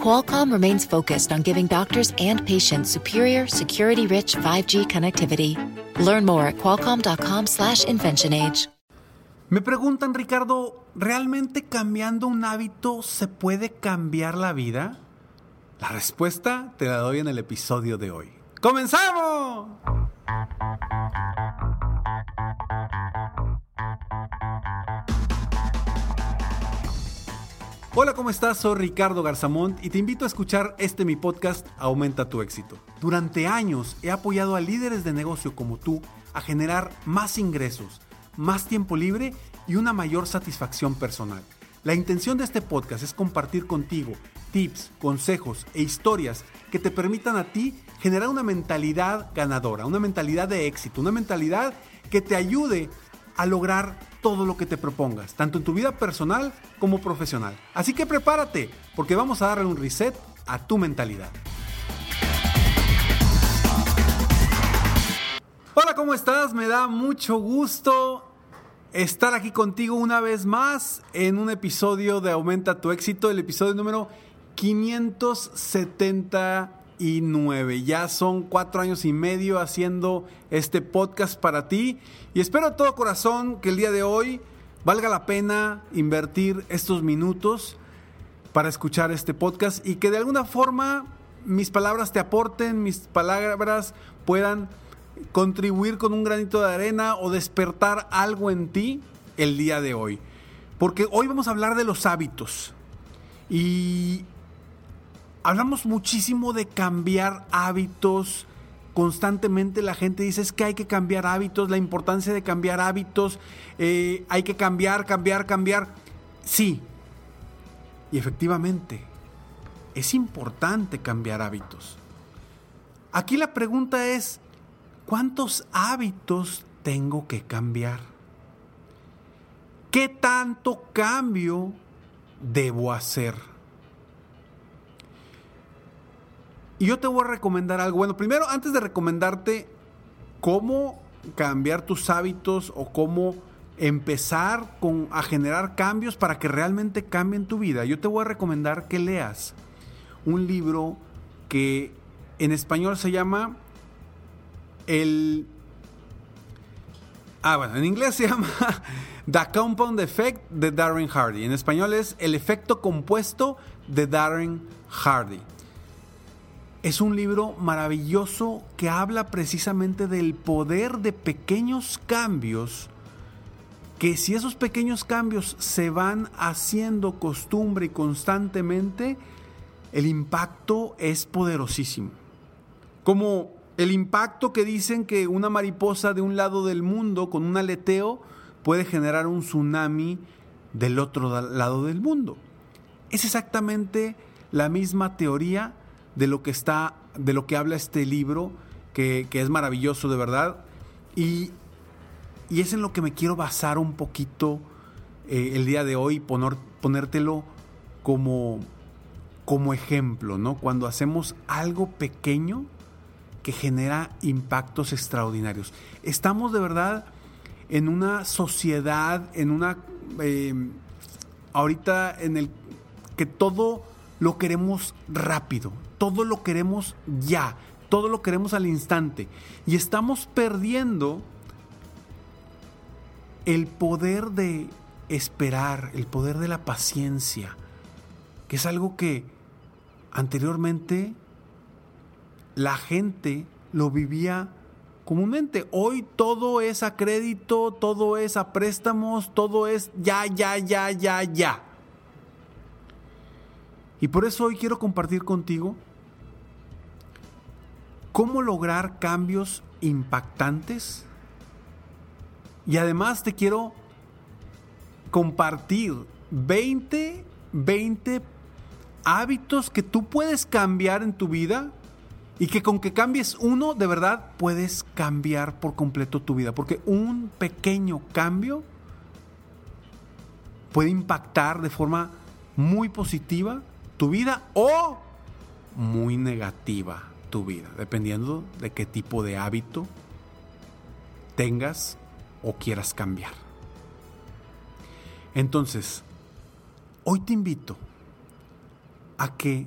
Qualcomm remains focused on giving doctors and patients superior, security-rich 5G connectivity. Learn more at qualcomm.com/inventionage. Me preguntan, Ricardo, ¿realmente cambiando un hábito se puede cambiar la vida? La respuesta te la doy en el episodio de hoy. ¡Comenzamos! Hola, ¿cómo estás? Soy Ricardo Garzamont y te invito a escuchar este mi podcast Aumenta tu éxito. Durante años he apoyado a líderes de negocio como tú a generar más ingresos, más tiempo libre y una mayor satisfacción personal. La intención de este podcast es compartir contigo tips, consejos e historias que te permitan a ti generar una mentalidad ganadora, una mentalidad de éxito, una mentalidad que te ayude a lograr todo lo que te propongas, tanto en tu vida personal como profesional. Así que prepárate, porque vamos a darle un reset a tu mentalidad. Hola, ¿cómo estás? Me da mucho gusto estar aquí contigo una vez más en un episodio de Aumenta tu éxito, el episodio número 570 y nueve. Ya son cuatro años y medio haciendo este podcast para ti y espero de todo corazón que el día de hoy valga la pena invertir estos minutos para escuchar este podcast y que de alguna forma mis palabras te aporten, mis palabras puedan contribuir con un granito de arena o despertar algo en ti el día de hoy. Porque hoy vamos a hablar de los hábitos. Y hablamos muchísimo de cambiar hábitos. Constantemente la gente dice es que hay que cambiar hábitos, la importancia de cambiar hábitos, eh, hay que cambiar, cambiar, cambiar. Sí, y efectivamente, es importante cambiar hábitos. Aquí la pregunta es, ¿cuántos hábitos tengo que cambiar? ¿Qué tanto cambio debo hacer? Y yo te voy a recomendar algo. Bueno, primero, antes de recomendarte cómo cambiar tus hábitos o cómo empezar con, a generar cambios para que realmente cambien tu vida, yo te voy a recomendar que leas un libro que en español se llama el... Ah, bueno, en inglés se llama The Compound Effect de Darren Hardy. En español es El efecto compuesto de Darren Hardy. Es un libro maravilloso que habla precisamente del poder de pequeños cambios, que si esos pequeños cambios se van haciendo costumbre y constantemente, el impacto es poderosísimo. Como el impacto que dicen que una mariposa de un lado del mundo con un aleteo puede generar un tsunami del otro lado del mundo. Es exactamente la misma teoría de lo que está, de lo que habla este libro, que, es maravilloso de verdad. Y, es en lo que me quiero basar un poquito eh, el día de hoy, poner, ponértelo como, como ejemplo, ¿no? Cuando hacemos algo pequeño que genera impactos extraordinarios. Estamos de verdad en una sociedad, en una... Eh, ahorita en el que todo lo queremos rápido, todo lo queremos ya, todo lo queremos al instante. Y estamos perdiendo el poder de esperar, el poder de la paciencia, que es algo que anteriormente la gente lo vivía comúnmente. Hoy todo es a crédito, todo es a préstamos, todo es ya, ya, ya, ya, ya. Y por eso hoy quiero compartir contigo cómo lograr cambios impactantes. Y además te quiero compartir 20, 20 hábitos que tú puedes cambiar en tu vida Y que con que cambies uno, de verdad puedes cambiar por completo tu vida. Porque un pequeño cambio puede impactar de forma muy positiva tu vida o muy negativa tu vida, dependiendo de qué tipo de hábito tengas o quieras cambiar. Entonces, hoy te invito a que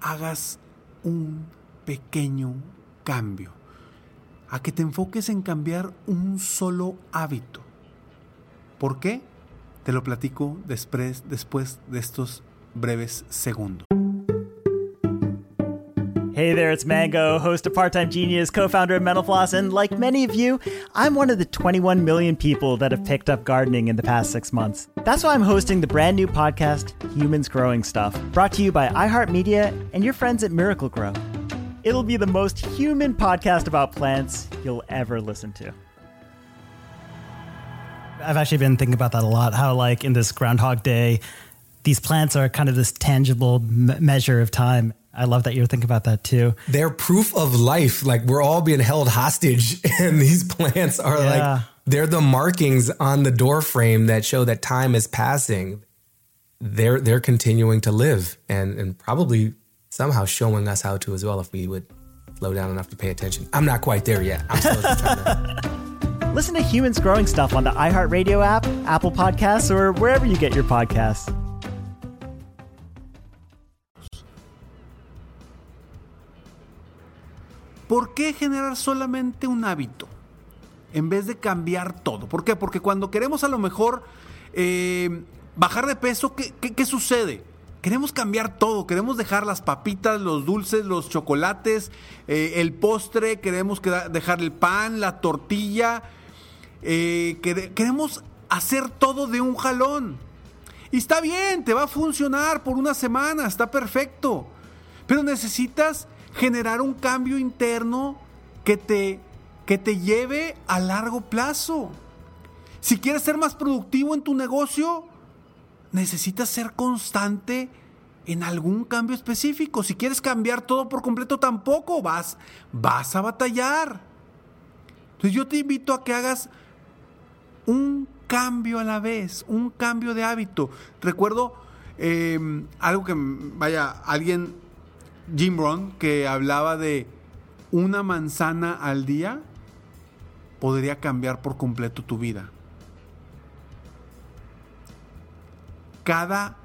hagas un pequeño cambio, a que te enfoques en cambiar un solo hábito. ¿Por qué? Te lo platico después, después de estos breves segundos. Hey there, it's Mango, host of Part Time Genius, co founder of Mental Floss, and like many of you, I'm one of the 21 million people that have picked up gardening in the past six months. That's why I'm hosting the brand new podcast, Humans Growing Stuff, brought to you by iHeartMedia and your friends at Miracle Grow. It'll be the most human podcast about plants you'll ever listen to. I've actually been thinking about that a lot. How, like, in this Groundhog Day, these plants are kind of this tangible me- measure of time. I love that you're thinking about that too. They're proof of life. Like, we're all being held hostage, and these plants are Yeah. like, they're the markings on the door frame that show that time is passing. They're they're continuing to live and and probably somehow showing us how to as well if we would slow down enough to pay attention. I'm not quite there yet. I'm still just trying to Listen to Humans Growing Stuff on the iHeartRadio app, Apple Podcasts, or wherever you get your podcasts. ¿Por qué generar solamente un hábito en vez de cambiar todo? ¿Por qué? Porque cuando queremos a lo mejor eh, bajar de peso, ¿qué, qué, sucede? Queremos cambiar todo, queremos dejar las papitas, los dulces, los chocolates, eh, el postre, queremos dejar el pan, la tortilla, eh, quere- queremos hacer todo de un jalón. Y está bien, te va a funcionar por una semana, está perfecto. Pero necesitas generar un cambio interno que te, que te lleve a largo plazo. Si quieres ser más productivo en tu negocio, necesitas ser constante en algún cambio específico. Si quieres cambiar todo por completo, tampoco vas, vas a batallar. Entonces yo te invito a que hagas un cambio a la vez, un cambio de hábito. Recuerdo eh, algo que, vaya, alguien, Jim Rohn, que hablaba de una manzana al día podría cambiar por completo tu vida. Cada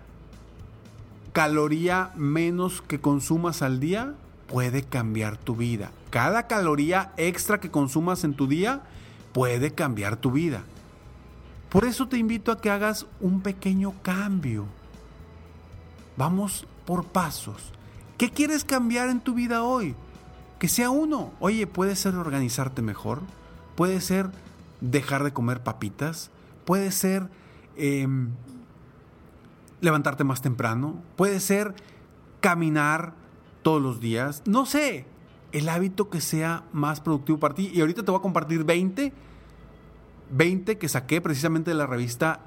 caloría menos que consumas al día puede cambiar tu vida. Cada caloría extra que consumas en tu día puede cambiar tu vida. Por eso te invito a que hagas un pequeño cambio. Vamos por pasos. ¿Qué quieres cambiar en tu vida hoy? Que sea uno. Oye, puede ser organizarte mejor. Puede ser dejar de comer papitas. Puede ser eh, levantarte más temprano. Puede ser caminar todos los días. No sé. El hábito que sea más productivo para ti. Y ahorita te voy a compartir 20 20 que saqué precisamente de la revista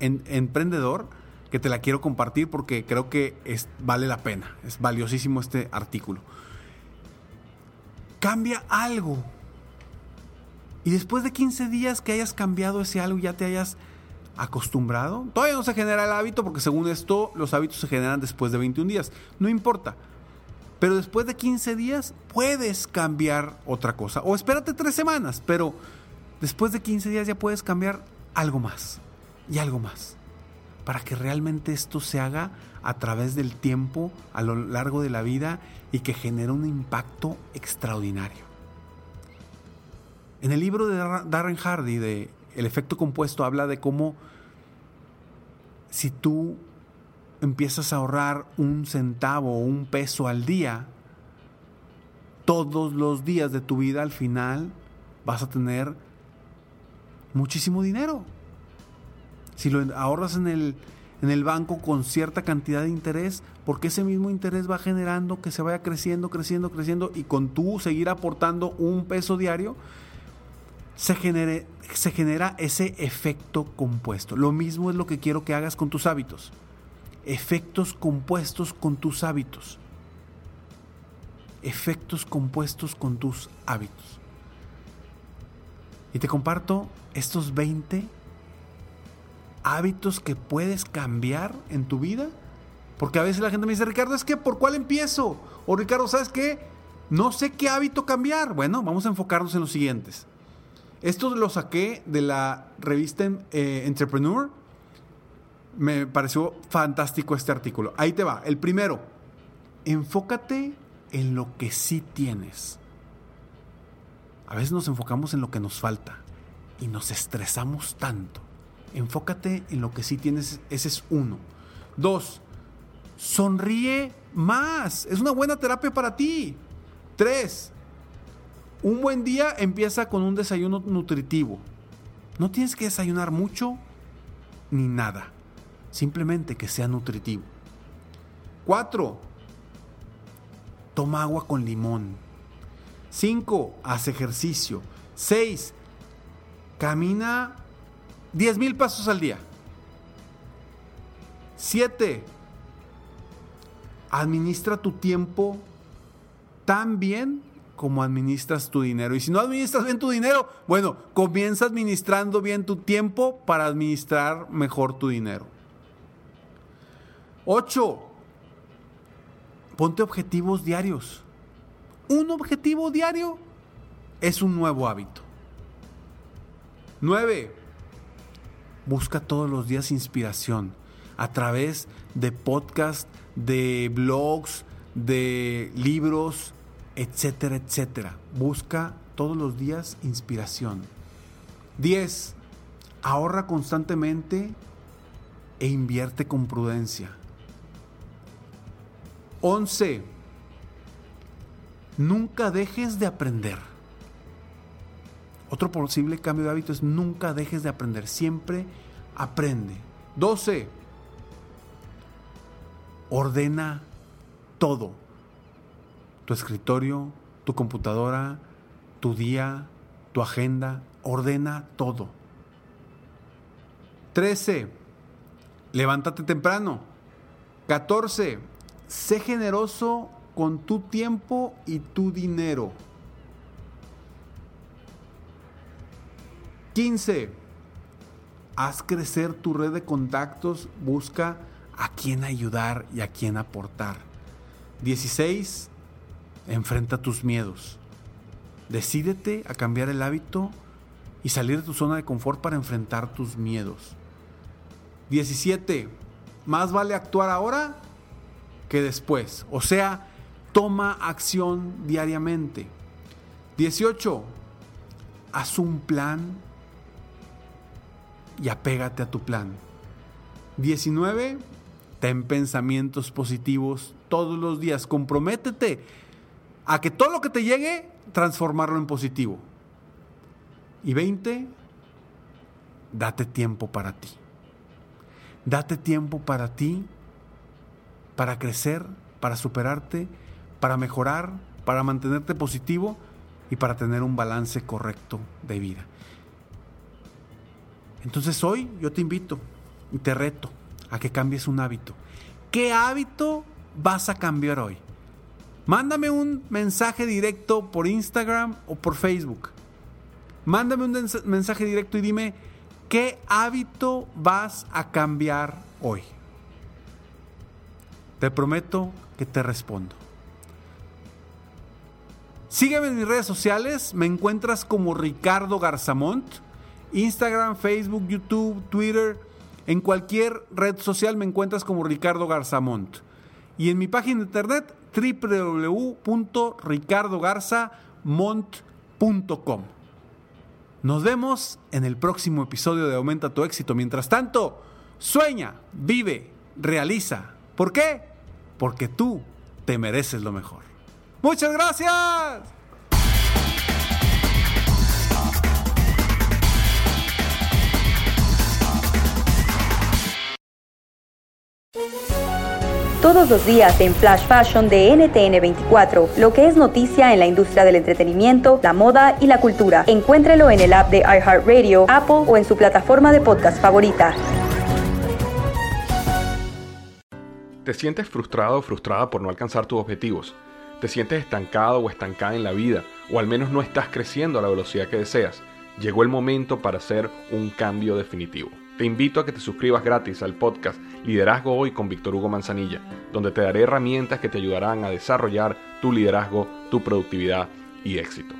en, Emprendedor, que te la quiero compartir porque creo que es, vale la pena. Es valiosísimo este artículo. Cambia algo. Y después de 15 días que hayas cambiado ese algo, ya te hayas acostumbrado. Todavía no se genera el hábito porque según esto los hábitos se generan después de 21 días. No importa. Pero después de 15 días puedes cambiar otra cosa. O espérate tres semanas, pero después de 15 días ya puedes cambiar algo más y algo más. Para que realmente esto se haga a través del tiempo, a lo largo de la vida y que genere un impacto extraordinario. En el libro de Darren Hardy de El efecto compuesto habla de cómo si tú empiezas a ahorrar un centavo o un peso al día, todos los días de tu vida al final vas a tener muchísimo dinero. Si lo ahorras en el, en el banco con cierta cantidad de interés, porque ese mismo interés va generando que se vaya creciendo, creciendo, creciendo, y con tú seguir aportando un peso diario, se, genere, se genera ese efecto compuesto. Lo mismo es lo que quiero que hagas con tus hábitos. Efectos compuestos con tus hábitos. efectos compuestos con tus hábitos. Y te comparto estos 20 hábitos que puedes cambiar en tu vida. Porque a veces la gente me dice, Ricardo, es que ¿por cuál empiezo? O Ricardo, ¿sabes qué? No sé qué hábito cambiar. Bueno, vamos a enfocarnos en los siguientes. Esto lo saqué de la revista eh, Entrepreneur. Me pareció fantástico este artículo. Ahí te va. El primero, enfócate en lo que sí tienes. A veces nos enfocamos en lo que nos falta y nos estresamos tanto. Enfócate en lo que sí tienes, ese es uno. Dos, sonríe más, es una buena terapia para ti. Tres, un buen día empieza con un desayuno nutritivo. No tienes que desayunar mucho ni nada, simplemente que sea nutritivo. Cuatro, toma agua con limón. Cinco, haz ejercicio. Seis, camina 10 mil pasos al día. 7. Administra tu tiempo tan bien como administras tu dinero. Y si no administras bien tu dinero, bueno, comienza administrando bien tu tiempo para administrar mejor tu dinero. 8. Ponte objetivos diarios. Un objetivo diario es un nuevo hábito. 9 Busca todos los días inspiración a través de podcasts, de blogs, de libros, etcétera, etcétera. Busca todos los días inspiración. 10. Ahorra constantemente e invierte con prudencia. 11. Nunca dejes de aprender. Otro posible cambio de hábito es nunca dejes de aprender, siempre aprende. 12. Ordena todo. Tu escritorio, tu computadora, tu día, tu agenda, ordena todo. 13. Levántate temprano. 14. Sé generoso con tu tiempo y tu dinero. 15. Haz crecer tu red de contactos, busca a quién ayudar y a quién aportar. 16. Enfrenta tus miedos. Decídete a cambiar el hábito y salir de tu zona de confort para enfrentar tus miedos. 17. Más vale actuar ahora que después. O sea, toma acción diariamente. 18. Haz un plan y apégate a tu plan. 19. Ten pensamientos positivos todos los días. Comprométete a que todo lo que te llegue, transformarlo en positivo. Y 20. Date tiempo para ti. Date tiempo para ti, para crecer, para superarte, para mejorar, para mantenerte positivo y para tener un balance correcto de vida. Entonces hoy yo te invito y te reto a que cambies un hábito. ¿Qué hábito vas a cambiar hoy? Mándame un mensaje directo por Instagram o por Facebook. Mándame un mensaje directo y dime qué hábito vas a cambiar hoy. Te prometo que te respondo. Sígueme en mis redes sociales, me encuentras como Ricardo Garzamont Instagram, Facebook, YouTube, Twitter, en cualquier red social me encuentras como Ricardo Garzamont. Y en mi página de internet www.ricardogarzamont.com. Nos vemos en el próximo episodio de Aumenta tu éxito. Mientras tanto, sueña, vive, realiza. ¿Por qué? Porque tú te mereces lo mejor. Muchas gracias. Todos los días en Flash Fashion de NTN 24, lo que es noticia en la industria del entretenimiento, la moda y la cultura. Encuéntrelo en el app de iHeartRadio, Apple o en su plataforma de podcast favorita. ¿Te sientes frustrado o frustrada por no alcanzar tus objetivos? te sientes estancado o estancada en la vida, o al menos no estás creciendo a la velocidad que deseas, llegó el momento para hacer un cambio definitivo. Te invito a que te suscribas gratis al podcast Liderazgo Hoy con Víctor Hugo Manzanilla, donde te daré herramientas que te ayudarán a desarrollar tu liderazgo, tu productividad y éxito.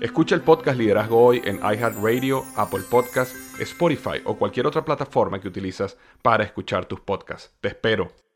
Escucha el podcast Liderazgo Hoy en iHeartRadio, Apple Podcasts, Spotify o cualquier otra plataforma que utilizas para escuchar tus podcasts. Te espero.